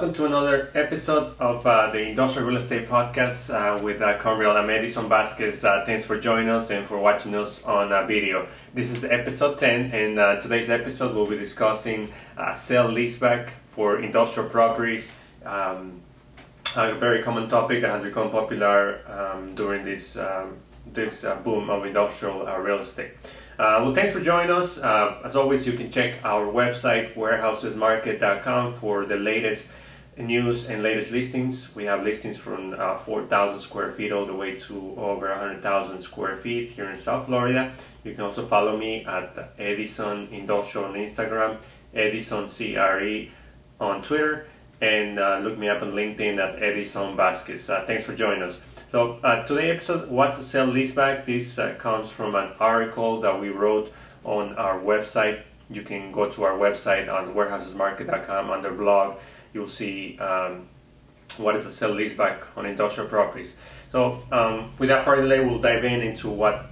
welcome to another episode of uh, the Industrial Real Estate Podcast uh, with uh, Conreal. I'm Edison Vasquez. Uh, thanks for joining us and for watching us on uh, video. This is episode 10, and uh, today's episode we'll be discussing uh, sale leaseback for industrial properties. Um, a very common topic that has become popular um, during this um, this boom of industrial real estate. Uh, well, thanks for joining us. Uh, as always, you can check our website, warehousesmarket.com, for the latest news and latest listings. We have listings from uh, 4,000 square feet all the way to over 100,000 square feet here in South Florida. You can also follow me at Edison Industrial on Instagram, Edison CRE on Twitter, and uh, look me up on LinkedIn at Edison Vasquez. Uh, thanks for joining us. So uh, today's episode, what's a sale leaseback? This uh, comes from an article that we wrote on our website. You can go to our website on warehousesmarket.com under blog. You'll see um, what is a sale leaseback on industrial properties. So um, without further delay, we'll dive in into what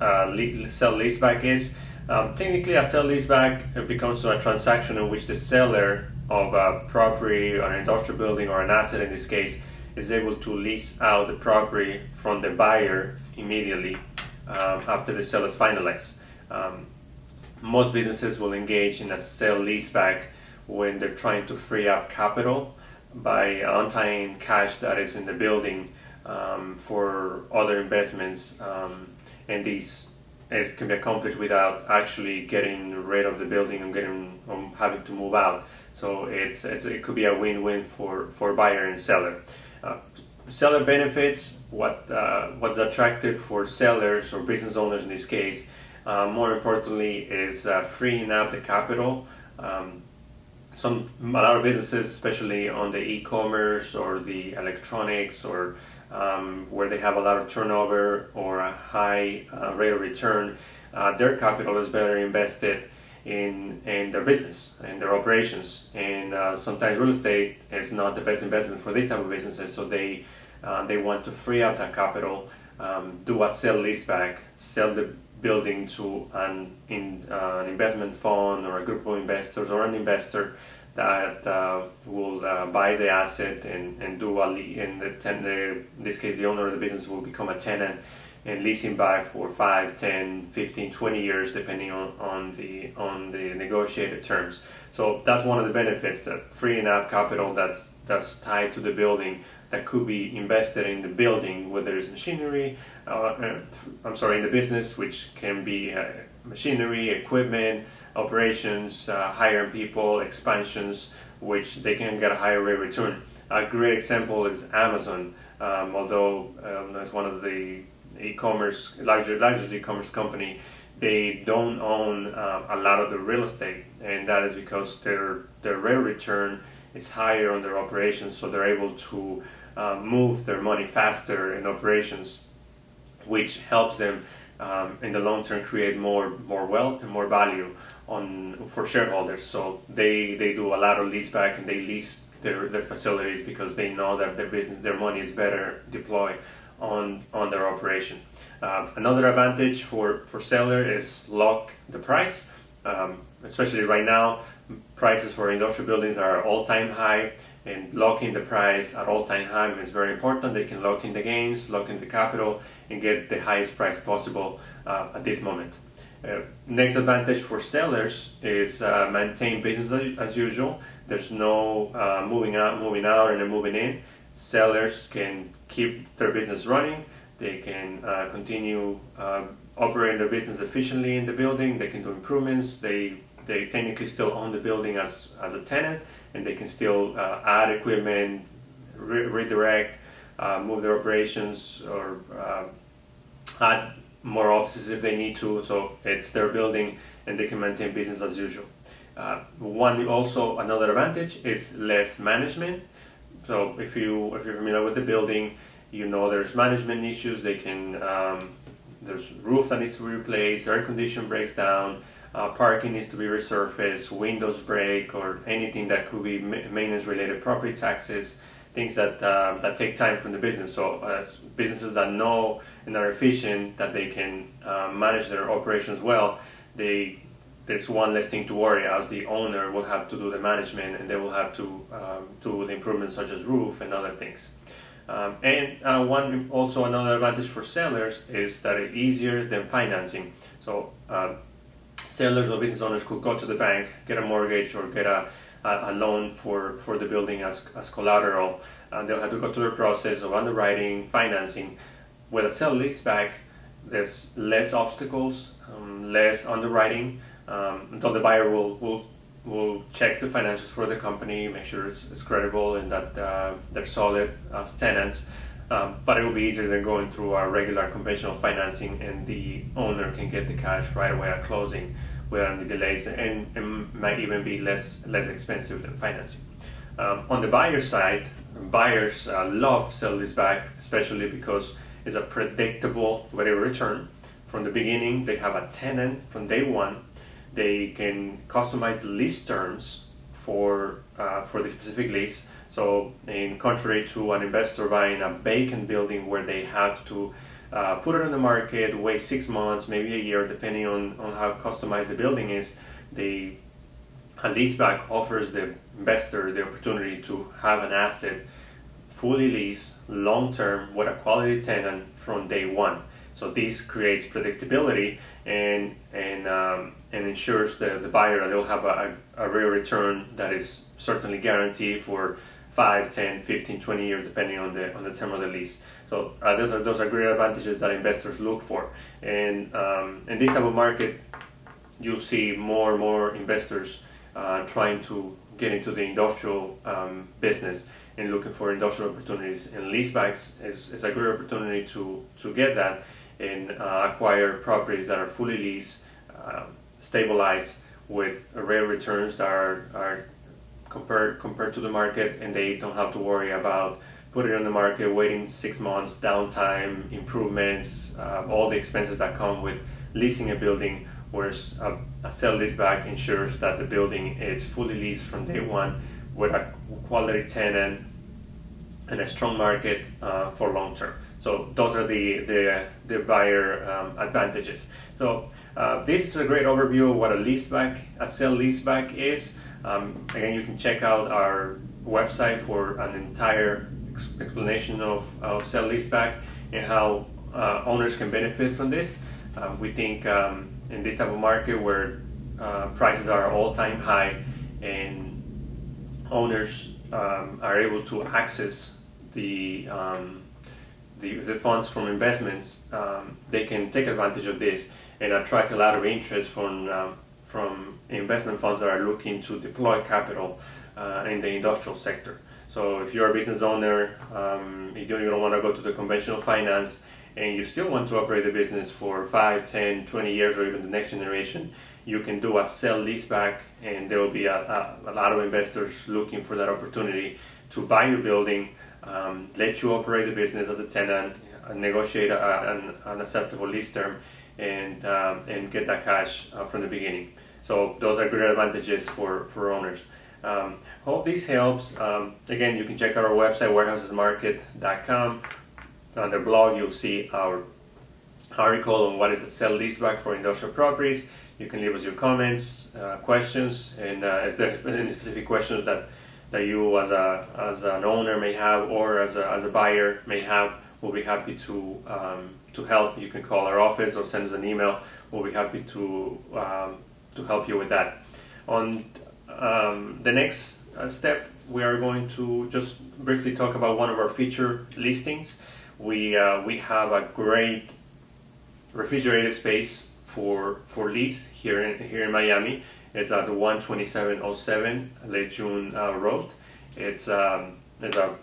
uh, le- sale leaseback is. Um, technically, a sale leaseback becomes a transaction in which the seller of a property an industrial building or an asset in this case is able to lease out the property from the buyer immediately um, after the sale is finalized. Um, most businesses will engage in a sale leaseback when they're trying to free up capital by untying cash that is in the building um, for other investments, um, and these it can be accomplished without actually getting rid of the building and getting um, having to move out. So it's, it's it could be a win-win for for buyer and seller. Uh, seller benefits what uh, what's attractive for sellers or business owners in this case. Uh, more importantly, is uh, freeing up the capital. Um, some a lot of businesses, especially on the e-commerce or the electronics or um, where they have a lot of turnover or a high uh, rate of return, uh, their capital is better invested in in their business and their operations. And uh, sometimes real estate is not the best investment for these type of businesses, so they uh, they want to free up that capital, um, do a sell leaseback, sell the building to an in, uh, an investment fund or a group of investors or an investor that uh, will uh, buy the asset and, and do a le- in the ten- the, in this case the owner of the business will become a tenant and leasing back for 5 10 15 20 years depending on, on the on the negotiated terms. So that's one of the benefits that freeing up capital that's that's tied to the building that could be invested in the building whether it's machinery uh, uh, i'm sorry in the business which can be uh, machinery equipment operations uh, hiring people expansions which they can get a higher rate return. A great example is amazon um, although um, it's one of the e-commerce larger largest e-commerce company they don't own uh, a lot of the real estate and that is because their their rate return is higher on their operations so they're able to uh, move their money faster in operations which helps them um, in the long term create more more wealth and more value on for shareholders so they they do a lot of lease back and they lease their, their facilities because they know that their business their money is better deployed on on their operation. Uh, another advantage for for seller is lock the price, um, especially right now. Prices for industrial buildings are all time high, and locking the price at all time high is very important. They can lock in the gains, lock in the capital, and get the highest price possible uh, at this moment. Uh, next advantage for sellers is uh, maintain business as usual. There's no uh, moving out, moving out, and then moving in. Sellers can keep their business running. They can uh, continue uh, operating their business efficiently in the building. They can do improvements. They they technically still own the building as, as a tenant, and they can still uh, add equipment, re- redirect, uh, move their operations, or uh, add more offices if they need to. So it's their building, and they can maintain business as usual. Uh, one also another advantage is less management. So if you if you're familiar with the building, you know there's management issues. They can um, there's roof that needs to be replaced, air condition breaks down, uh, parking needs to be resurfaced, windows break, or anything that could be maintenance related, property taxes, things that uh, that take time from the business. So as businesses that know and are efficient, that they can uh, manage their operations well, they there's one less thing to worry as the owner will have to do the management and they will have to um, do the improvements such as roof and other things. Um, and uh, one also another advantage for sellers is that it's easier than financing. So um, sellers or business owners could go to the bank, get a mortgage or get a, a, a loan for, for the building as, as collateral, and they'll have to go through the process of underwriting, financing. With a sell leaseback, there's less obstacles, um, less underwriting um, until the buyer will, will will check the financials for the company, make sure it's, it's credible and that uh, they're solid as tenants. Um, but it will be easier than going through our regular conventional financing, and the owner can get the cash right away at closing without any delays, and, and might even be less less expensive than financing. Um, on the buyer side, buyers uh, love sell this back, especially because it's a predictable of return. From the beginning, they have a tenant from day one they can customize the lease terms for uh, for the specific lease. So, in contrary to an investor buying a vacant building where they have to uh, put it on the market, wait six months, maybe a year, depending on, on how customized the building is, the a leaseback offers the investor the opportunity to have an asset fully leased, long term, with a quality tenant from day one. So this creates predictability and and um, and ensures the, the buyer they'll have a, a real return that is certainly guaranteed for 5, 10, 15, 20 years depending on the on the term of the lease. So uh, those are those are great advantages that investors look for. And um, in this type of market, you'll see more and more investors uh, trying to get into the industrial um, business and looking for industrial opportunities. And leasebacks is, is a great opportunity to to get that and uh, acquire properties that are fully leased, uh, stabilized with rare returns that are, are compared compared to the market, and they don't have to worry about putting it on the market, waiting six months, downtime, improvements, uh, all the expenses that come with leasing a building. Whereas a, a sell leaseback ensures that the building is fully leased from day one with a quality tenant and a strong market uh, for long term. So those are the the, the buyer um, advantages. So uh, this is a great overview of what a leaseback, a sell leaseback is. Um, again, you can check out our website for an entire ex- explanation of, of sell leaseback and how uh, owners can benefit from this. Uh, we think um, in this type of market where uh, prices are all time high and owners um, are able to access the um, the, the funds from investments, um, they can take advantage of this and attract a lot of interest from um, from investment funds that are looking to deploy capital uh, in the industrial sector. So if you're a business owner, um, you don't even want to go to the conventional finance, and you still want to operate the business for 5, 10, 20 years, or even the next generation, you can do a sell leaseback, and there will be a, a, a lot of investors looking for that opportunity to buy your building um, let you operate the business as a tenant, uh, negotiate a, an, an, acceptable lease term, and um, and get that cash uh, from the beginning. So those are great advantages for for owners. Um, hope this helps. Um, again, you can check out our website warehousesmarket.com. On the blog, you'll see our article on what is a sell leaseback for industrial properties. You can leave us your comments, uh, questions, and uh, if there's any specific questions that that you as a as an owner may have or as a, as a buyer may have we'll be happy to um, to help you can call our office or send us an email we'll be happy to um, to help you with that on um, the next uh, step we are going to just briefly talk about one of our feature listings we uh, we have a great refrigerated space for for lease here in here in Miami it's at 12707 Lejeune uh, Road. It's, um, it's a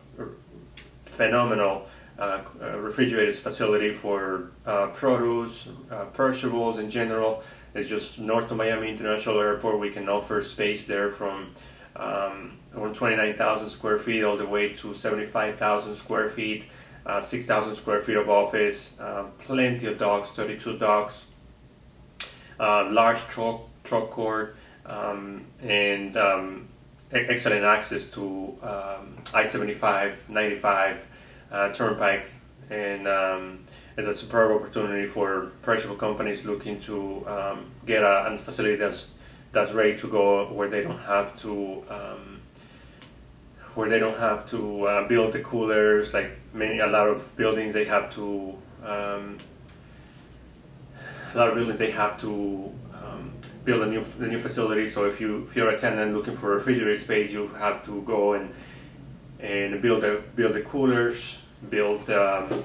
phenomenal uh, uh, refrigerated facility for uh, produce, uh, perishables in general. It's just north of Miami International Airport. We can offer space there from um, 29,000 square feet all the way to 75,000 square feet, uh, 6,000 square feet of office, uh, plenty of docks, 32 docks, uh, large truck, truck court, um, and um, excellent access to um, I-75, 95, uh, Turnpike and um, it's a superb opportunity for perishable companies looking to um, get a, a, facility that's that's ready to go where they don't have to um, where they don't have to uh, build the coolers like many a lot of buildings they have to um, a lot of buildings they have to um, build a new a new facility. So if you if you're a tenant looking for a refrigerator space you have to go and and build a build the coolers build um,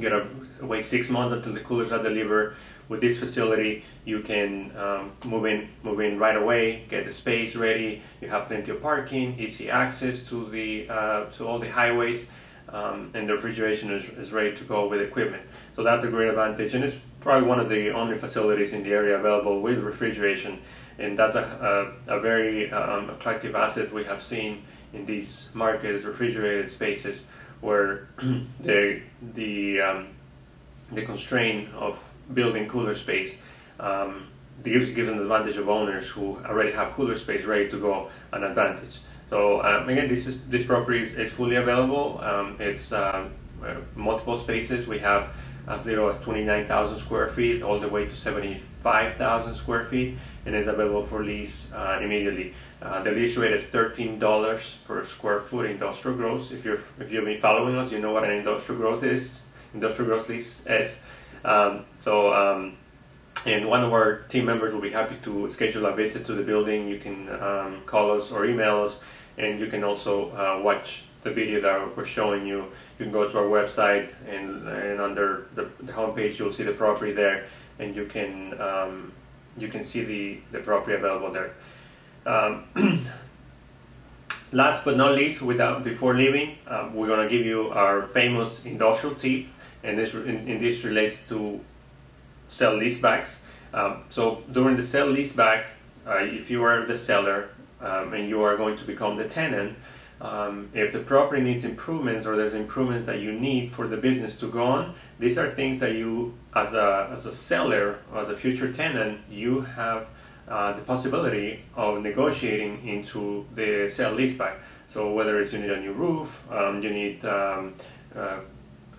get a wait six months until the coolers are delivered with this facility, you can um, move in, move in right away, get the space ready. You have plenty of parking, easy access to the uh, to all the highways, um, and the refrigeration is, is ready to go with equipment. So that's a great advantage, and it's probably one of the only facilities in the area available with refrigeration, and that's a, a, a very um, attractive asset we have seen in these markets, refrigerated spaces, where the the um, the constraint of building cooler space um, gives, gives an advantage of owners who already have cooler space ready to go an advantage. So um, again, this is this property is, is fully available. Um, it's um, uh, multiple spaces. We have as little as 29,000 square feet all the way to 75,000 square feet and is available for lease uh, immediately. Uh, the lease rate is $13 per square foot industrial gross. If you're if you've been following us, you know what an industrial gross is. Industrial gross lease is. Um, so, um, and one of our team members will be happy to schedule a visit to the building. You can um, call us or email us, and you can also uh, watch the video that we're showing you. You can go to our website, and, and under the, the homepage, you'll see the property there, and you can um, you can see the, the property available there. Um, last but not least, without before leaving, uh, we're gonna give you our famous industrial tip and this in, in this relates to sell leasebacks. Um, so during the sell leaseback, uh, if you are the seller um, and you are going to become the tenant, um, if the property needs improvements or there's improvements that you need for the business to go on, these are things that you, as a, as a seller, as a future tenant, you have uh, the possibility of negotiating into the sell leaseback. So whether it's you need a new roof, um, you need um, uh,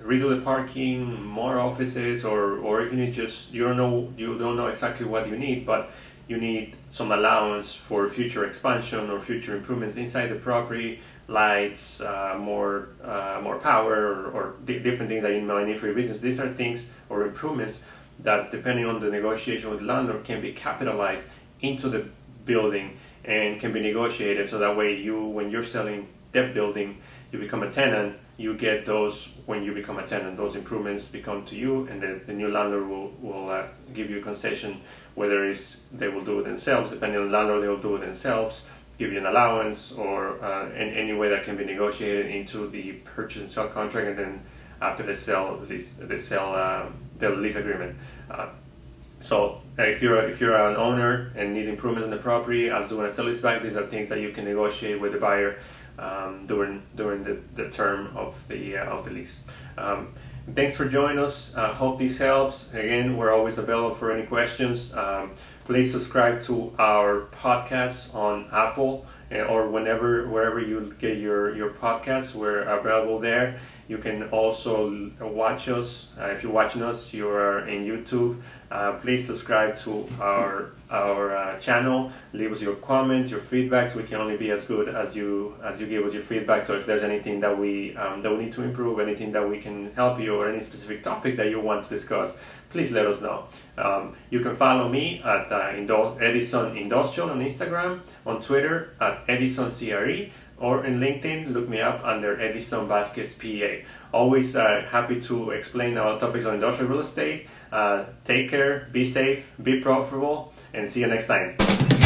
redo the parking, more offices, or or if you need just you don't know you don't know exactly what you need, but you need some allowance for future expansion or future improvements inside the property, lights, uh, more uh, more power, or, or di- different things that you might need for your business. These are things or improvements that, depending on the negotiation with the landlord, can be capitalized into the building and can be negotiated. So that way, you when you're selling that building, you become a tenant you get those when you become a tenant. Those improvements become to you, and the, the new landlord will, will uh, give you a concession, whether it's they will do it themselves, depending on the landlord, they will do it themselves, give you an allowance, or uh, in any way that can be negotiated into the purchase and sell contract, and then after the sell, the sell, uh, the lease agreement. Uh, so uh, if you're if you're an owner and need improvements in the property, as doing a sell lease back, these are things that you can negotiate with the buyer um, during during the, the term of the uh, of the lease. Um, thanks for joining us. Uh, hope this helps. Again, we're always available for any questions. Um, please subscribe to our podcast on Apple uh, or whenever wherever you get your your podcasts. We're available there. You can also watch us. Uh, if you're watching us, you are in YouTube. Uh, please subscribe to our our uh, channel. Leave us your comments, your feedbacks. We can only be as good as you as you give us your feedback. So if there's anything that we um, that we need to improve, anything that we can help you, or any specific topic that you want to discuss, please let us know. Um, you can follow me at uh, Indo- Edison Industrial on Instagram, on Twitter at Edison CRE or in LinkedIn, look me up under Edison Vasquez PA. Always uh, happy to explain our topics on industrial real estate. Uh, take care, be safe, be profitable, and see you next time.